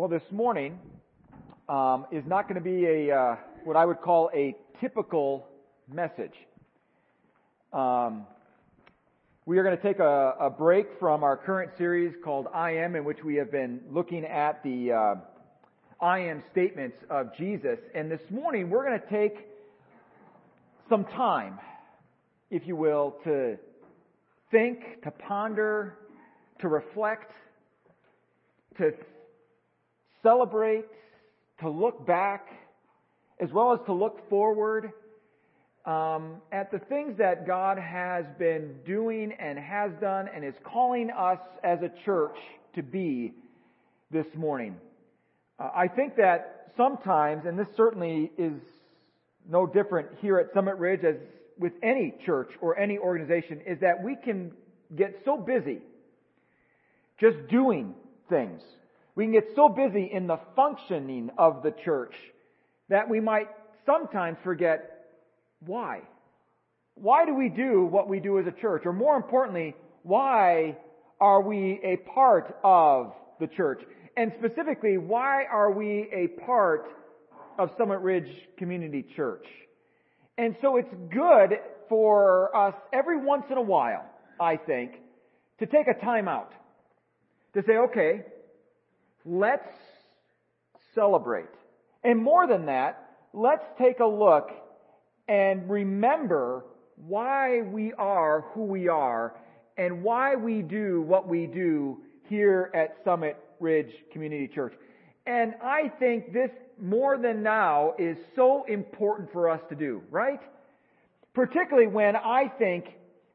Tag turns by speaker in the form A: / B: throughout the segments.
A: Well, this morning um, is not going to be a uh, what I would call a typical message. Um, we are going to take a, a, break from our current series called I Am, in which we have been looking at the uh, I Am statements of Jesus. And this morning we're going to take some time, if you will, to think, to ponder, to reflect, to celebrate, to look back, as well as to look forward um, at the things that God has been doing and has done and is calling us as a church to be this morning. Uh, I think that sometimes, and this certainly is no different here at Summit Ridge as with any church or any organization, is that we can get so busy just doing things we can get so busy in the functioning of the church that we might sometimes forget why. Why do we do what we do as a church? Or more importantly, why are we a part of the church? And specifically, why are we a part of Summit Ridge Community Church? And so it's good for us every once in a while, I think, to take a time out. To say, okay, Let's celebrate. And more than that, let's take a look and remember why we are who we are and why we do what we do here at Summit Ridge Community Church. And I think this more than now is so important for us to do, right? Particularly when I think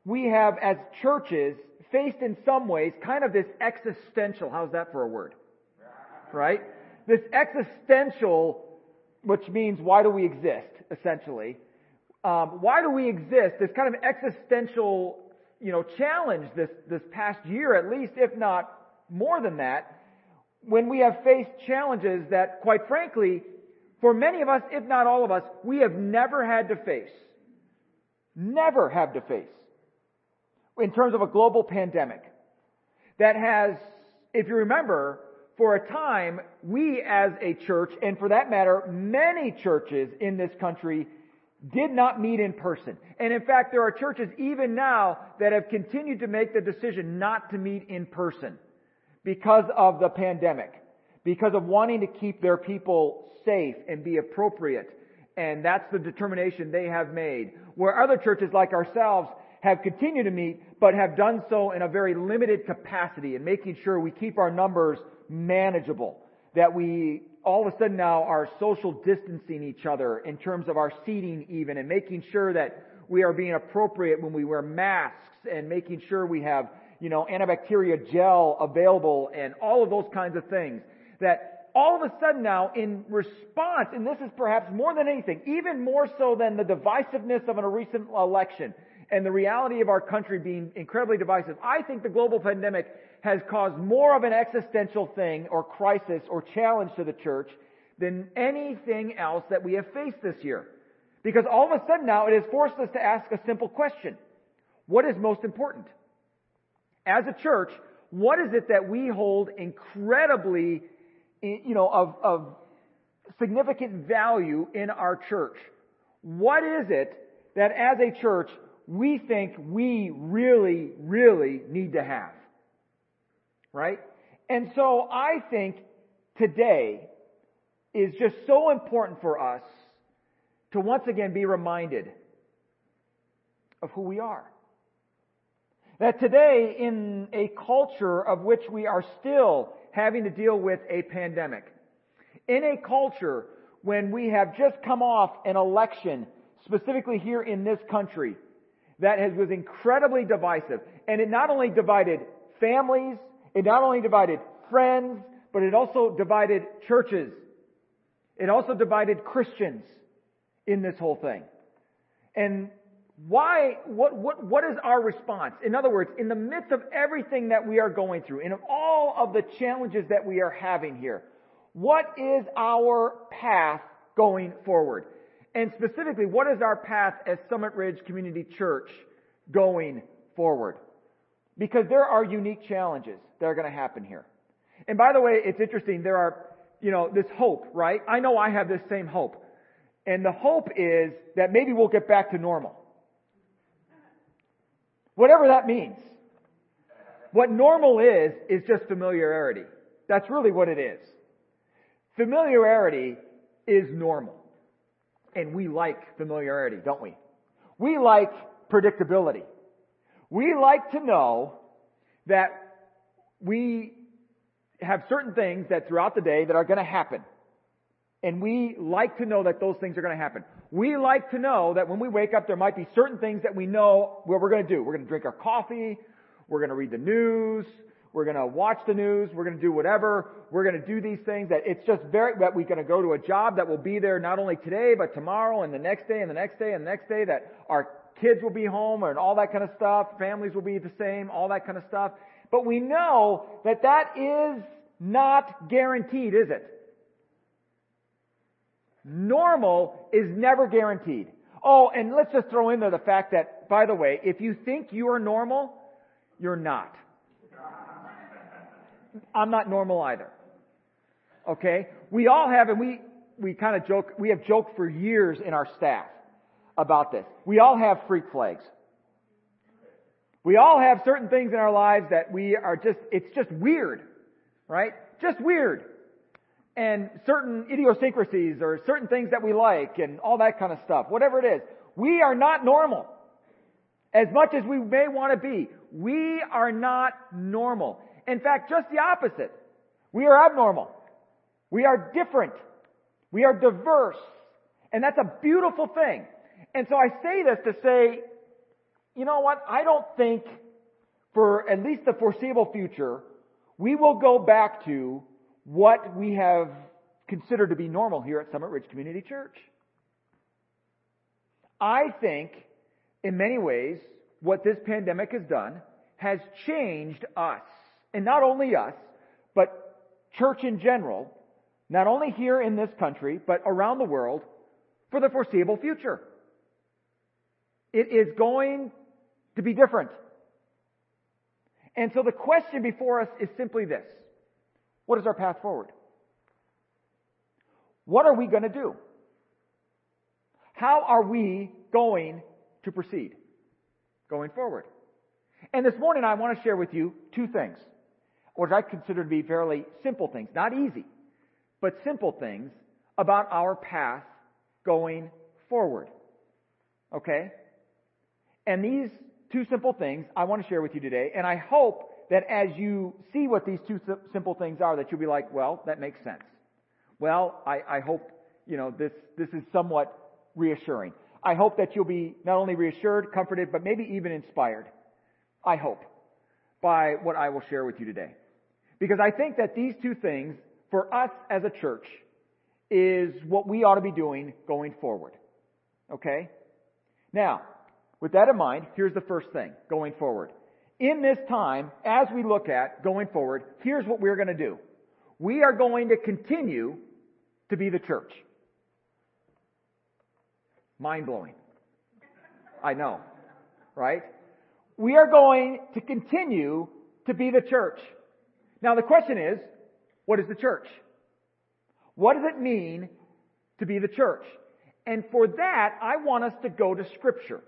A: we have as churches faced in some ways kind of this existential, how's that for a word? Right? This existential, which means why do we exist, essentially. Um, why do we exist? This kind of existential, you know, challenge this, this past year at least, if not more than that, when we have faced challenges that, quite frankly, for many of us, if not all of us, we have never had to face. Never have to face. In terms of a global pandemic that has, if you remember, for a time, we as a church, and for that matter, many churches in this country, did not meet in person. And in fact, there are churches even now that have continued to make the decision not to meet in person because of the pandemic, because of wanting to keep their people safe and be appropriate. And that's the determination they have made. Where other churches like ourselves have continued to meet, but have done so in a very limited capacity and making sure we keep our numbers manageable. That we all of a sudden now are social distancing each other in terms of our seating even and making sure that we are being appropriate when we wear masks and making sure we have, you know, antibacterial gel available and all of those kinds of things. That all of a sudden now in response, and this is perhaps more than anything, even more so than the divisiveness of a recent election and the reality of our country being incredibly divisive, I think the global pandemic has caused more of an existential thing or crisis or challenge to the church than anything else that we have faced this year. Because all of a sudden now it has forced us to ask a simple question. What is most important? As a church, what is it that we hold incredibly, you know, of, of significant value in our church? What is it that as a church we think we really, really need to have? Right? And so I think today is just so important for us to once again be reminded of who we are. That today, in a culture of which we are still having to deal with a pandemic, in a culture when we have just come off an election, specifically here in this country, that has, was incredibly divisive, and it not only divided families, it not only divided friends, but it also divided churches. It also divided Christians in this whole thing. And why, what, what, what is our response? In other words, in the midst of everything that we are going through, in all of the challenges that we are having here, what is our path going forward? And specifically, what is our path as Summit Ridge Community Church going forward? Because there are unique challenges that are going to happen here. And by the way, it's interesting. There are you know, this hope, right? I know I have this same hope. And the hope is that maybe we'll get back to normal. Whatever that means. What normal is, is just familiarity. That's really what it is. Familiarity is normal. And we like familiarity, don't we? We like predictability. We like to know that we have certain things that throughout the day that are going to happen. And we like to know that those things are going to happen. We like to know that when we wake up, there might be certain things that we know what we're going to do. We're going to drink our coffee. We're going to read the news. We're going to watch the news. We're going to do whatever. We're going to do these things that it's just very, that we're going to go to a job that will be there not only today, but tomorrow and the next day and the next day and the next day that our kids will be home and all that kind of stuff. Families will be the same, all that kind of stuff. But we know that that is not guaranteed, is it? Normal is never guaranteed. Oh, and let's just throw in there the fact that, by the way, if you think you are normal, you're not. I'm not normal either. Okay? We all have, and we, we kind of joke, we have joked for years in our staff about this. We all have freak flags. We all have certain things in our lives that we are just, it's just weird. Right? Just weird. And certain idiosyncrasies or certain things that we like and all that kind of stuff. Whatever it is. We are not normal. As much as we may want to be, we are not normal. In fact, just the opposite. We are abnormal. We are different. We are diverse. And that's a beautiful thing. And so I say this to say, you know what? I don't think for at least the foreseeable future, we will go back to what we have considered to be normal here at Summit Ridge Community Church. I think, in many ways, what this pandemic has done has changed us and not only us, but church in general, not only here in this country, but around the world, for the foreseeable future. It is going to be different. And so the question before us is simply this. What is our path forward? What are we going to do? How are we going to proceed going forward? And this morning I want to share with you two things which I consider to be fairly simple things, not easy, but simple things about our path going forward. Okay? And these two simple things I want to share with you today, and I hope that as you see what these two simple things are, that you'll be like, well, that makes sense. Well, I, I hope, you know, this, this is somewhat reassuring. I hope that you'll be not only reassured, comforted, but maybe even inspired. I hope by what I will share with you today. Because I think that these two things, for us as a church, is what we ought to be doing going forward. Okay? Now, with that in mind, here's the first thing going forward. In this time, as we look at going forward, here's what we're going to do. We are going to continue to be the church. Mind blowing. I know. Right? We are going to continue to be the church. Now the question is, what is the church? What does it mean to be the church? And for that, I want us to go to scripture.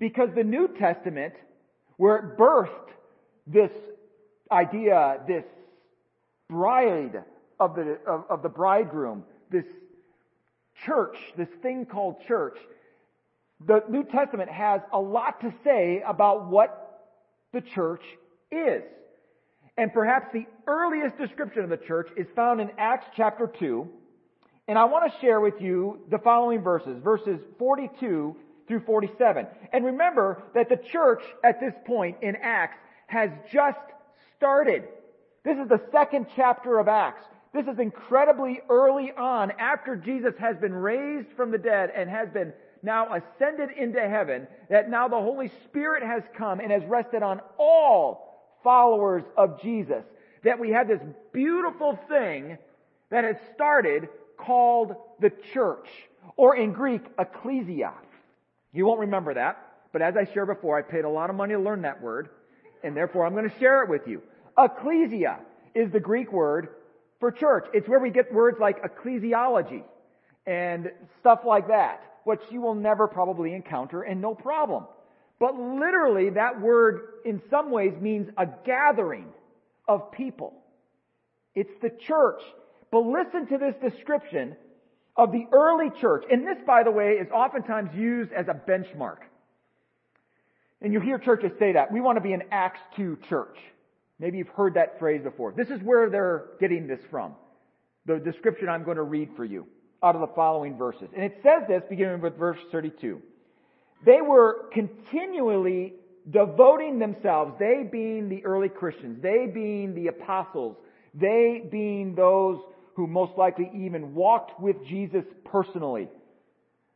A: Because the New Testament, where it birthed this idea, this bride of the, of, of the bridegroom, this church, this thing called church, the New Testament has a lot to say about what the church is. And perhaps the earliest description of the church is found in Acts chapter 2. And I want to share with you the following verses, verses 42 through 47. And remember that the church at this point in Acts has just started. This is the second chapter of Acts. This is incredibly early on after Jesus has been raised from the dead and has been now ascended into heaven, that now the Holy Spirit has come and has rested on all followers of Jesus. That we have this beautiful thing that has started called the church, or in Greek, ecclesia. You won't remember that, but as I shared before, I paid a lot of money to learn that word, and therefore I'm going to share it with you. Ecclesia is the Greek word for church. It's where we get words like ecclesiology and stuff like that, which you will never probably encounter and no problem. But literally, that word in some ways means a gathering of people. It's the church. But listen to this description of the early church. And this, by the way, is oftentimes used as a benchmark. And you hear churches say that. We want to be an Acts 2 church. Maybe you've heard that phrase before. This is where they're getting this from. The description I'm going to read for you out of the following verses. And it says this beginning with verse 32. They were continually devoting themselves, they being the early Christians, they being the apostles, they being those who most likely even walked with Jesus personally.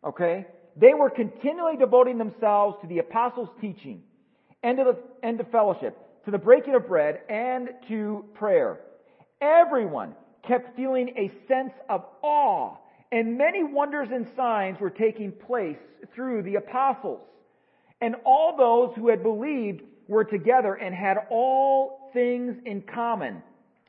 A: Okay? They were continually devoting themselves to the apostles' teaching and to, the, and to fellowship, to the breaking of bread, and to prayer. Everyone kept feeling a sense of awe, and many wonders and signs were taking place through the apostles. And all those who had believed were together and had all things in common.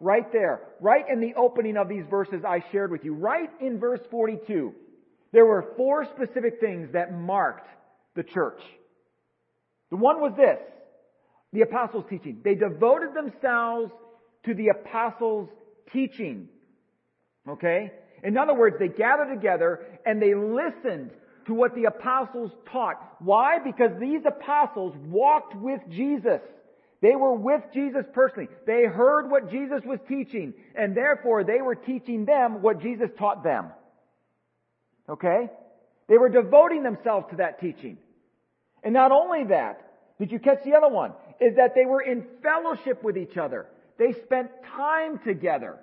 A: right there, right in the opening of these verses I shared with you, right in verse 42, there were four specific things that marked the church. The one was this, the apostles' teaching. They devoted themselves to the apostles' teaching. Okay? In other words, they gathered together and they listened to what the apostles taught. Why? Because these apostles walked with Jesus. They were with Jesus personally. They heard what Jesus was teaching, and therefore they were teaching them what Jesus taught them. Okay? They were devoting themselves to that teaching. And not only that, did you catch the other one? Is that they were in fellowship with each other. They spent time together.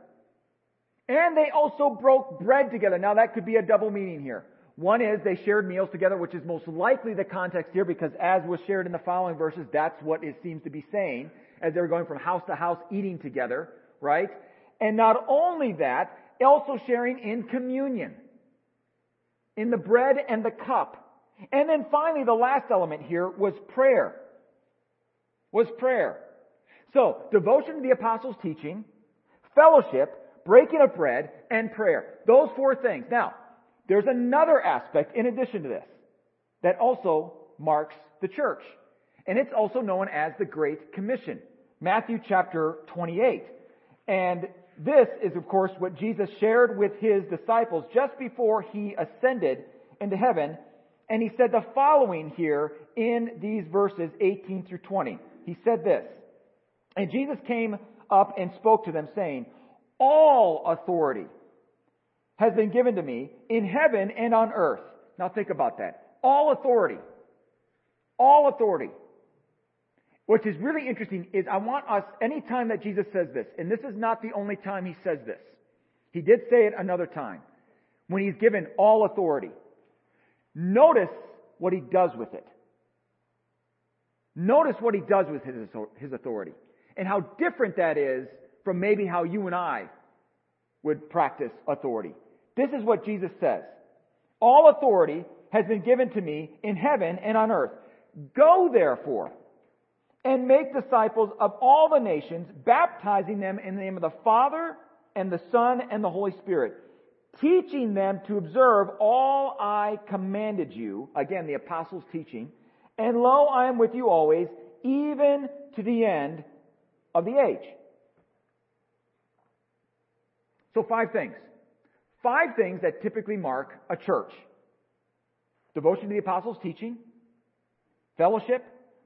A: And they also broke bread together. Now that could be a double meaning here. One is they shared meals together, which is most likely the context here because as was shared in the following verses, that's what it seems to be saying as they were going from house to house eating together, right? And not only that, also sharing in communion. In the bread and the cup. And then finally, the last element here was prayer. Was prayer. So, devotion to the apostles' teaching, fellowship, breaking of bread, and prayer. Those four things. Now, there's another aspect in addition to this that also marks the church. And it's also known as the Great Commission. Matthew chapter 28. And this is of course what Jesus shared with his disciples just before he ascended into heaven. And he said the following here in these verses 18 through 20. He said this. And Jesus came up and spoke to them saying, all authority has been given to me in heaven and on earth. Now think about that. All authority. All authority. Which is really interesting is I want us, anytime that Jesus says this, and this is not the only time he says this. He did say it another time. When he's given all authority. Notice what he does with it. Notice what he does with his, his authority. And how different that is from maybe how you and I would practice authority. This is what Jesus says. All authority has been given to me in heaven and on earth. Go therefore and make disciples of all the nations, baptizing them in the name of the Father and the Son and the Holy Spirit, teaching them to observe all I commanded you. Again, the apostles' teaching. And lo, I am with you always, even to the end of the age. So five things. Five things that typically mark a church. Devotion to the apostles' teaching, fellowship,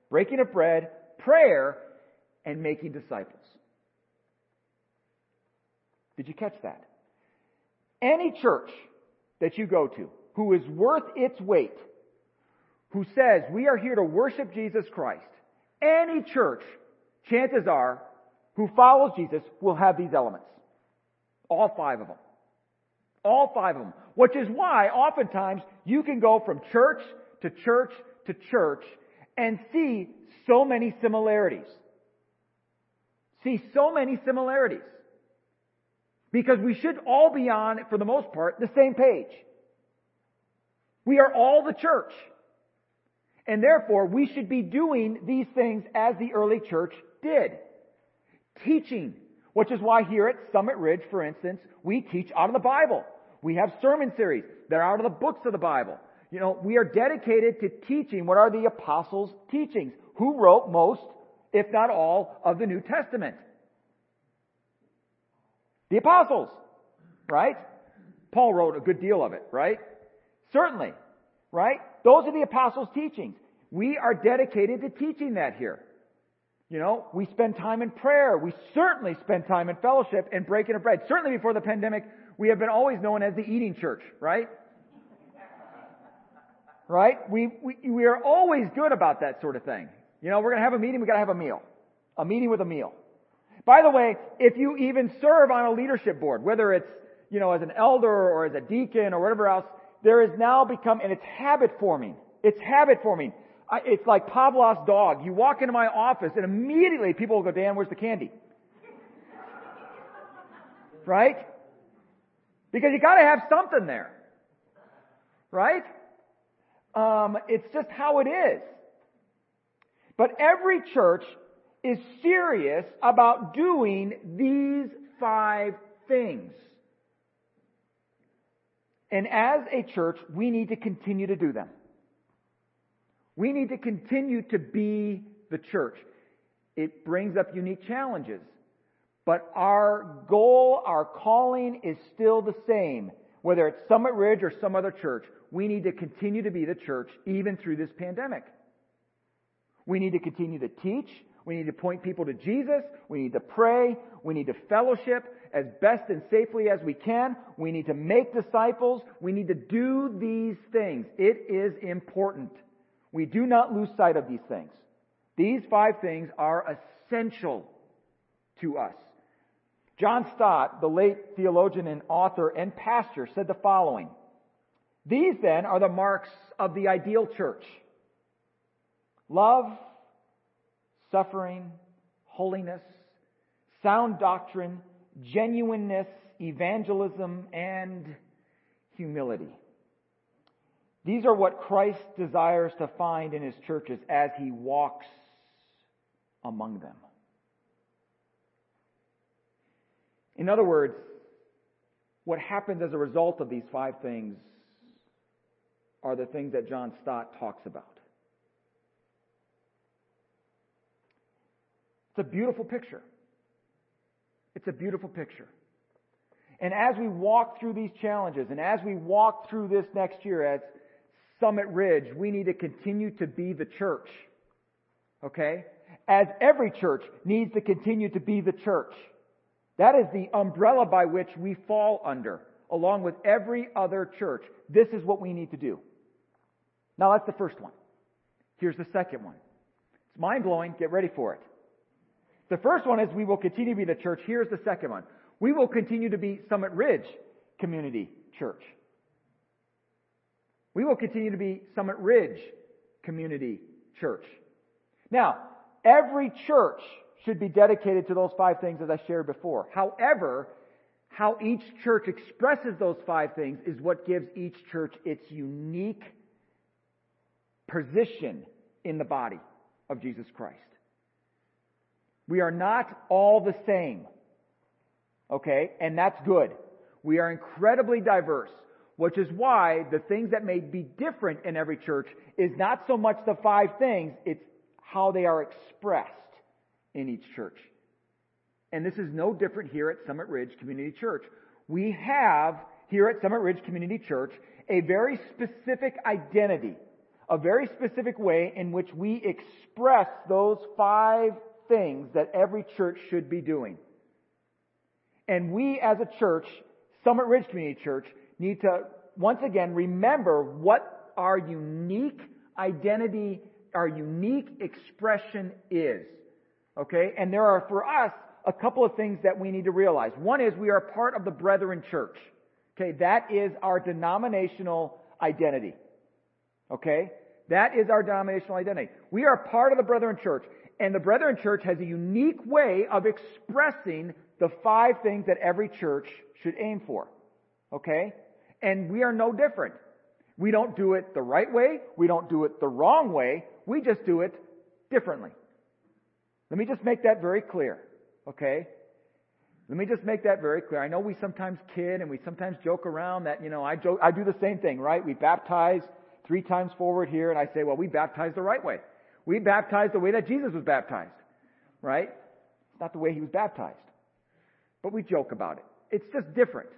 A: breaking of bread, prayer, and making disciples. Did you catch that? Any church that you go to who is worth its weight, who says we are here to worship Jesus Christ, any church, chances are, who follows Jesus will have these elements. All five of them. All five of them. Which is why oftentimes you can go from church to church to church and see so many similarities. See so many similarities. Because we should all be on, for the most part, the same page. We are all the church. And therefore, we should be doing these things as the early church did. Teaching, which is why here at Summit Ridge, for instance, we teach out of the Bible. We have sermon series that are out of the books of the Bible. You know, we are dedicated to teaching what are the apostles' teachings. Who wrote most, if not all, of the New Testament? The apostles, right? Paul wrote a good deal of it, right? Certainly, right? Those are the apostles' teachings. We are dedicated to teaching that here. You know, we spend time in prayer. We certainly spend time in fellowship and breaking of bread. Certainly before the pandemic, we have been always known as the eating church, right? right? We, we, we are always good about that sort of thing. You know, we're going to have a meeting, we got to have a meal. A meeting with a meal. By the way, if you even serve on a leadership board, whether it's, you know, as an elder or as a deacon or whatever else, there has now become, and it's habit forming. It's habit forming. It's like Pavlov's dog. You walk into my office and immediately people will go, Dan, where's the candy? right? Because you gotta have something there. Right? Um, it's just how it is. But every church is serious about doing these five things. And as a church, we need to continue to do them. We need to continue to be the church. It brings up unique challenges. But our goal, our calling is still the same. Whether it's Summit Ridge or some other church, we need to continue to be the church even through this pandemic. We need to continue to teach. We need to point people to Jesus. We need to pray. We need to fellowship as best and safely as we can. We need to make disciples. We need to do these things. It is important. We do not lose sight of these things. These five things are essential to us. John Stott, the late theologian and author and pastor, said the following. These then are the marks of the ideal church. Love, suffering, holiness, sound doctrine, genuineness, evangelism, and humility. These are what Christ desires to find in his churches as he walks among them. In other words, what happens as a result of these five things are the things that John Stott talks about. It's a beautiful picture. It's a beautiful picture. And as we walk through these challenges and as we walk through this next year as Summit Ridge, we need to continue to be the church. Okay? As every church needs to continue to be the church. That is the umbrella by which we fall under, along with every other church. This is what we need to do. Now that's the first one. Here's the second one. It's mind blowing. Get ready for it. The first one is we will continue to be the church. Here's the second one. We will continue to be Summit Ridge Community Church. We will continue to be Summit Ridge Community Church. Now, every church should be dedicated to those five things as I shared before. However, how each church expresses those five things is what gives each church its unique position in the body of Jesus Christ. We are not all the same. Okay? And that's good. We are incredibly diverse, which is why the things that may be different in every church is not so much the five things, it's how they are expressed in each church. And this is no different here at Summit Ridge Community Church. We have here at Summit Ridge Community Church a very specific identity, a very specific way in which we express those five things that every church should be doing. And we as a church, Summit Ridge Community Church, need to once again remember what our unique identity, our unique expression is. Okay? And there are for us a couple of things that we need to realize. One is we are part of the Brethren Church. Okay, that is our denominational identity. Okay? That is our denominational identity. We are part of the Brethren Church, and the Brethren Church has a unique way of expressing the five things that every church should aim for. Okay? And we are no different. We don't do it the right way. We don't do it the wrong way. We just do it differently. Let me just make that very clear. Okay? Let me just make that very clear. I know we sometimes kid and we sometimes joke around that, you know, I joke, I do the same thing, right? We baptize three times forward here and I say, well, we baptize the right way. We baptize the way that Jesus was baptized, right? Not the way he was baptized. But we joke about it. It's just different.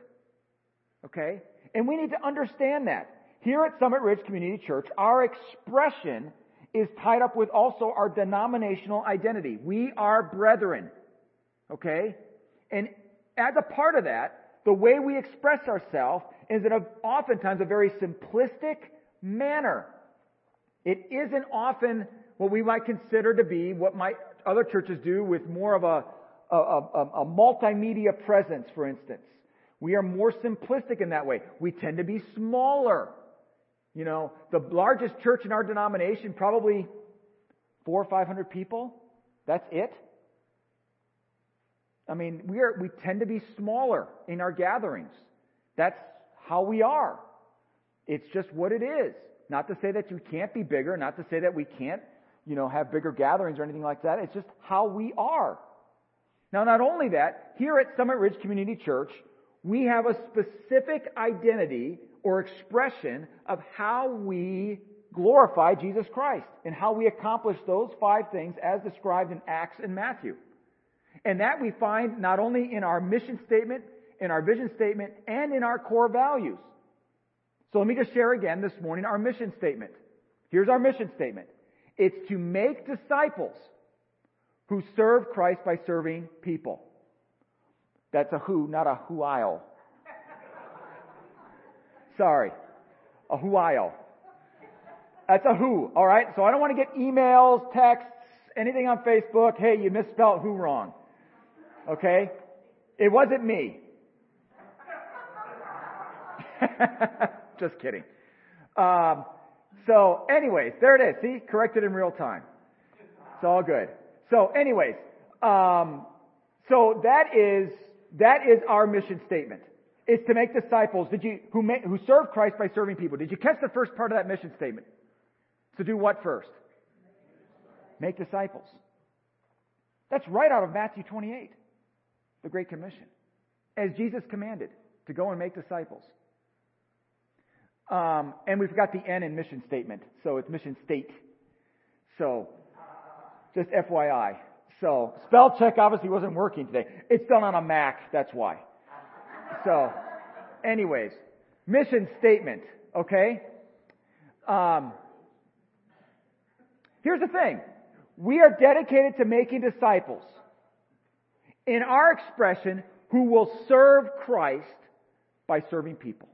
A: Okay? And we need to understand that. Here at Summit Ridge Community Church, our expression is tied up with also our denominational identity. We are brethren. Okay? And as a part of that, the way we express ourselves is in a, oftentimes a very simplistic manner. It isn't often what we might consider to be what might other churches do with more of a, a, a, a multimedia presence, for instance. We are more simplistic in that way. We tend to be smaller. You know, the largest church in our denomination, probably four or five hundred people. That's it. I mean, we are, we tend to be smaller in our gatherings. That's how we are. It's just what it is. Not to say that you can't be bigger, not to say that we can't, you know, have bigger gatherings or anything like that. It's just how we are. Now, not only that, here at Summit Ridge Community Church, we have a specific identity or expression of how we glorify Jesus Christ and how we accomplish those five things as described in Acts and Matthew. And that we find not only in our mission statement, in our vision statement, and in our core values. So let me just share again this morning our mission statement. Here's our mission statement. It's to make disciples who serve Christ by serving people. That's a who, not a who-ile. Sorry. A who-ile. That's a who, alright? So I don't want to get emails, texts, anything on Facebook. Hey, you misspelled who wrong. Okay? It wasn't me. Just kidding. Um, so, anyways, there it is. See, corrected in real time. It's all good. So, anyways, um, so that is that is our mission statement. It's to make disciples. Did you who may, who serve Christ by serving people? Did you catch the first part of that mission statement? To do what first? Make disciples. That's right out of Matthew 28 the Great Commission, as Jesus commanded to go and make disciples. Um, and we've got the N in mission statement, so it's mission state. So, just FYI. So, spell check obviously wasn't working today. It's done on a Mac, that's why. So, anyways, mission statement, okay? Um, here's the thing. We are dedicated to making disciples in our expression, who will serve Christ by serving people.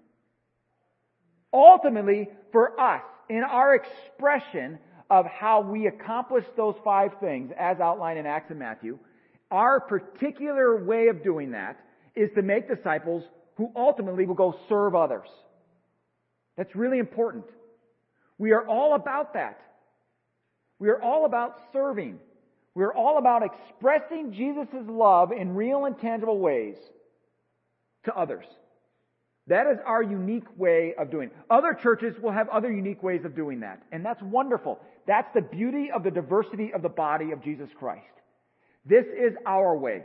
A: Ultimately, for us, in our expression of how we accomplish those five things as outlined in Acts and Matthew, our particular way of doing that is to make disciples who ultimately will go serve others. That's really important. We are all about that. We are all about serving. We're all about expressing Jesus' love in real and tangible ways to others. That is our unique way of doing it. Other churches will have other unique ways of doing that. And that's wonderful. That's the beauty of the diversity of the body of Jesus Christ. This is our way.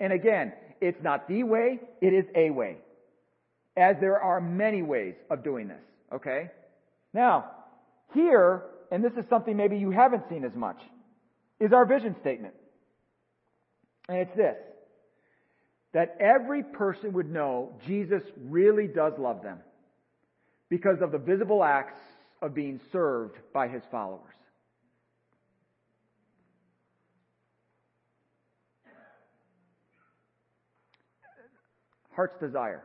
A: And again, it's not the way, it is a way. As there are many ways of doing this. Okay? Now, here, and this is something maybe you haven't seen as much is our vision statement. And it's this that every person would know Jesus really does love them because of the visible acts of being served by his followers. Heart's desire,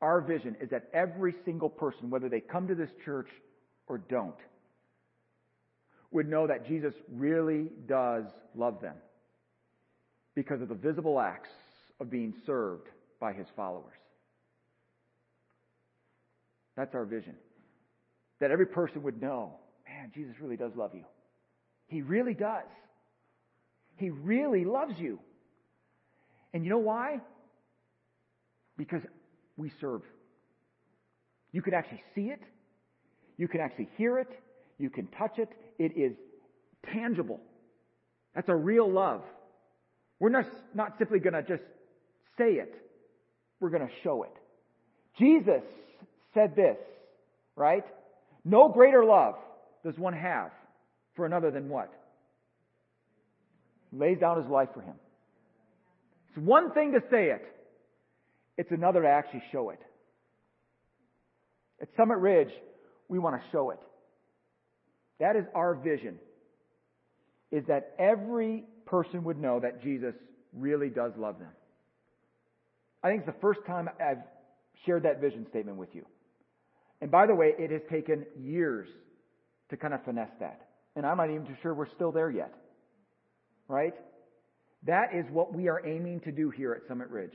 A: our vision is that every single person, whether they come to this church or don't, would know that Jesus really does love them because of the visible acts of being served by his followers. That's our vision. That every person would know, man, Jesus really does love you. He really does. He really loves you. And you know why? Because we serve. You can actually see it. You can actually hear it. You can touch it. It is tangible. That's a real love. We're not, not simply going to just say it. We're going to show it. Jesus said this, right? No greater love does one have for another than what? Lays down his life for him. It's one thing to say it. It's another to actually show it. At Summit Ridge, we want to show it. That is our vision. Is that every person would know that Jesus really does love them. I think it's the first time I've shared that vision statement with you. And by the way, it has taken years to kind of finesse that. And I'm not even too sure we're still there yet. Right? That is what we are aiming to do here at Summit Ridge.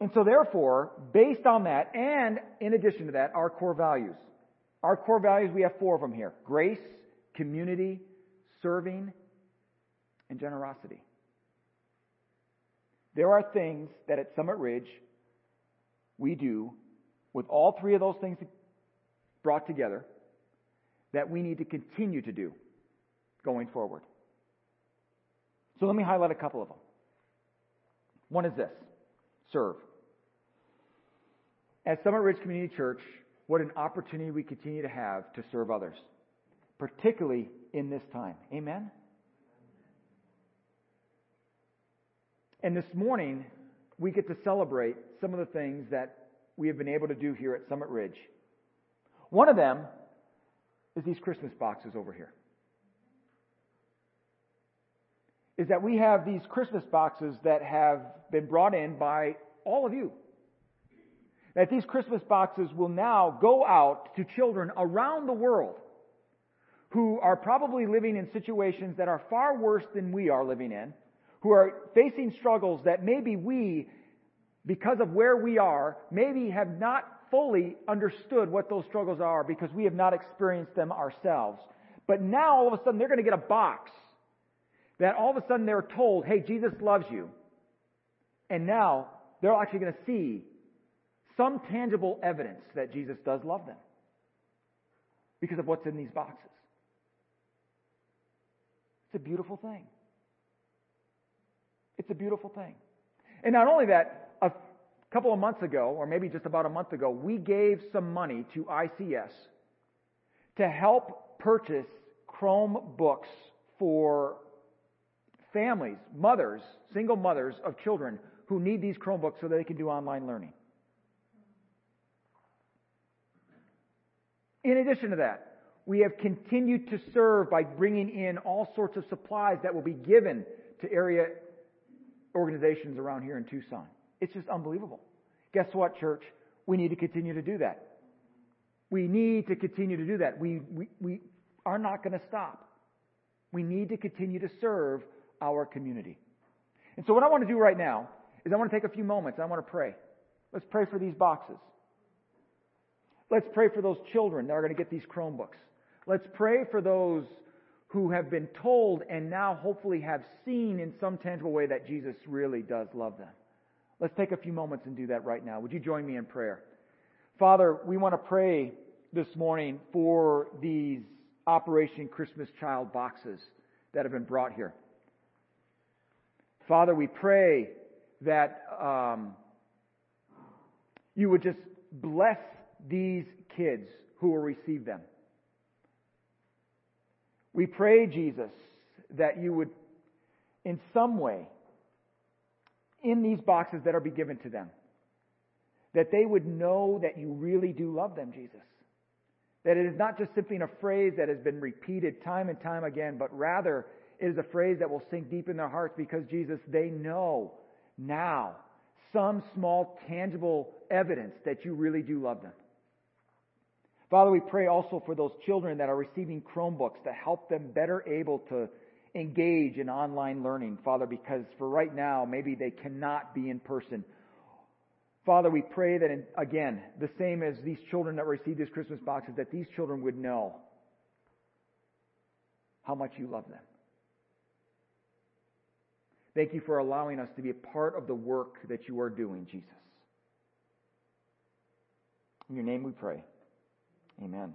A: And so therefore, based on that, and in addition to that, our core values. Our core values, we have four of them here. Grace, community, serving, and generosity. There are things that at Summit Ridge we do with all three of those things brought together that we need to continue to do going forward. So let me highlight a couple of them. One is this serve. At Summit Ridge Community Church, what an opportunity we continue to have to serve others, particularly in this time. Amen? And this morning, we get to celebrate some of the things that we have been able to do here at Summit Ridge. One of them is these Christmas boxes over here. Is that we have these Christmas boxes that have been brought in by all of you. That these Christmas boxes will now go out to children around the world who are probably living in situations that are far worse than we are living in, who are facing struggles that maybe we because of where we are, maybe have not fully understood what those struggles are because we have not experienced them ourselves. But now all of a sudden they're going to get a box that all of a sudden they're told, hey, Jesus loves you. And now they're actually going to see some tangible evidence that Jesus does love them because of what's in these boxes. It's a beautiful thing. It's a beautiful thing. And not only that, a couple of months ago, or maybe just about a month ago, we gave some money to ICS to help purchase Chromebooks for families, mothers, single mothers of children who need these Chromebooks so they can do online learning. In addition to that, we have continued to serve by bringing in all sorts of supplies that will be given to area organizations around here in Tucson. It's just unbelievable. Guess what, church? We need to continue to do that. We need to continue to do that. We, we, we are not going to stop. We need to continue to serve our community. And so what I want to do right now is I want to take a few moments I want to pray. Let's pray for these boxes. Let's pray for those children that are going to get these Chromebooks. Let's pray for those who have been told and now hopefully have seen in some tangible way that Jesus really does love them. Let's take a few moments and do that right now. Would you join me in prayer? Father, we want to pray this morning for these Operation Christmas Child boxes that have been brought here. Father, we pray that um, you would just bless these kids who will receive them. We pray, Jesus, that you would in some way in these boxes that are be given to them. That they would know that you really do love them, Jesus. That it is not just simply a phrase that has been repeated time and time again, but rather it is a phrase that will sink deep in their hearts because Jesus, they know now some small tangible evidence that you really do love them. Father, we pray also for those children that are receiving Chromebooks to help them better able to engage in online learning, Father, because for right now, maybe they cannot be in person. Father, we pray that, in, again, the same as these children that received these Christmas boxes, that these children would know how much you love them. Thank you for allowing us to be a part of the work that you are doing, Jesus. In your name we pray. Amen.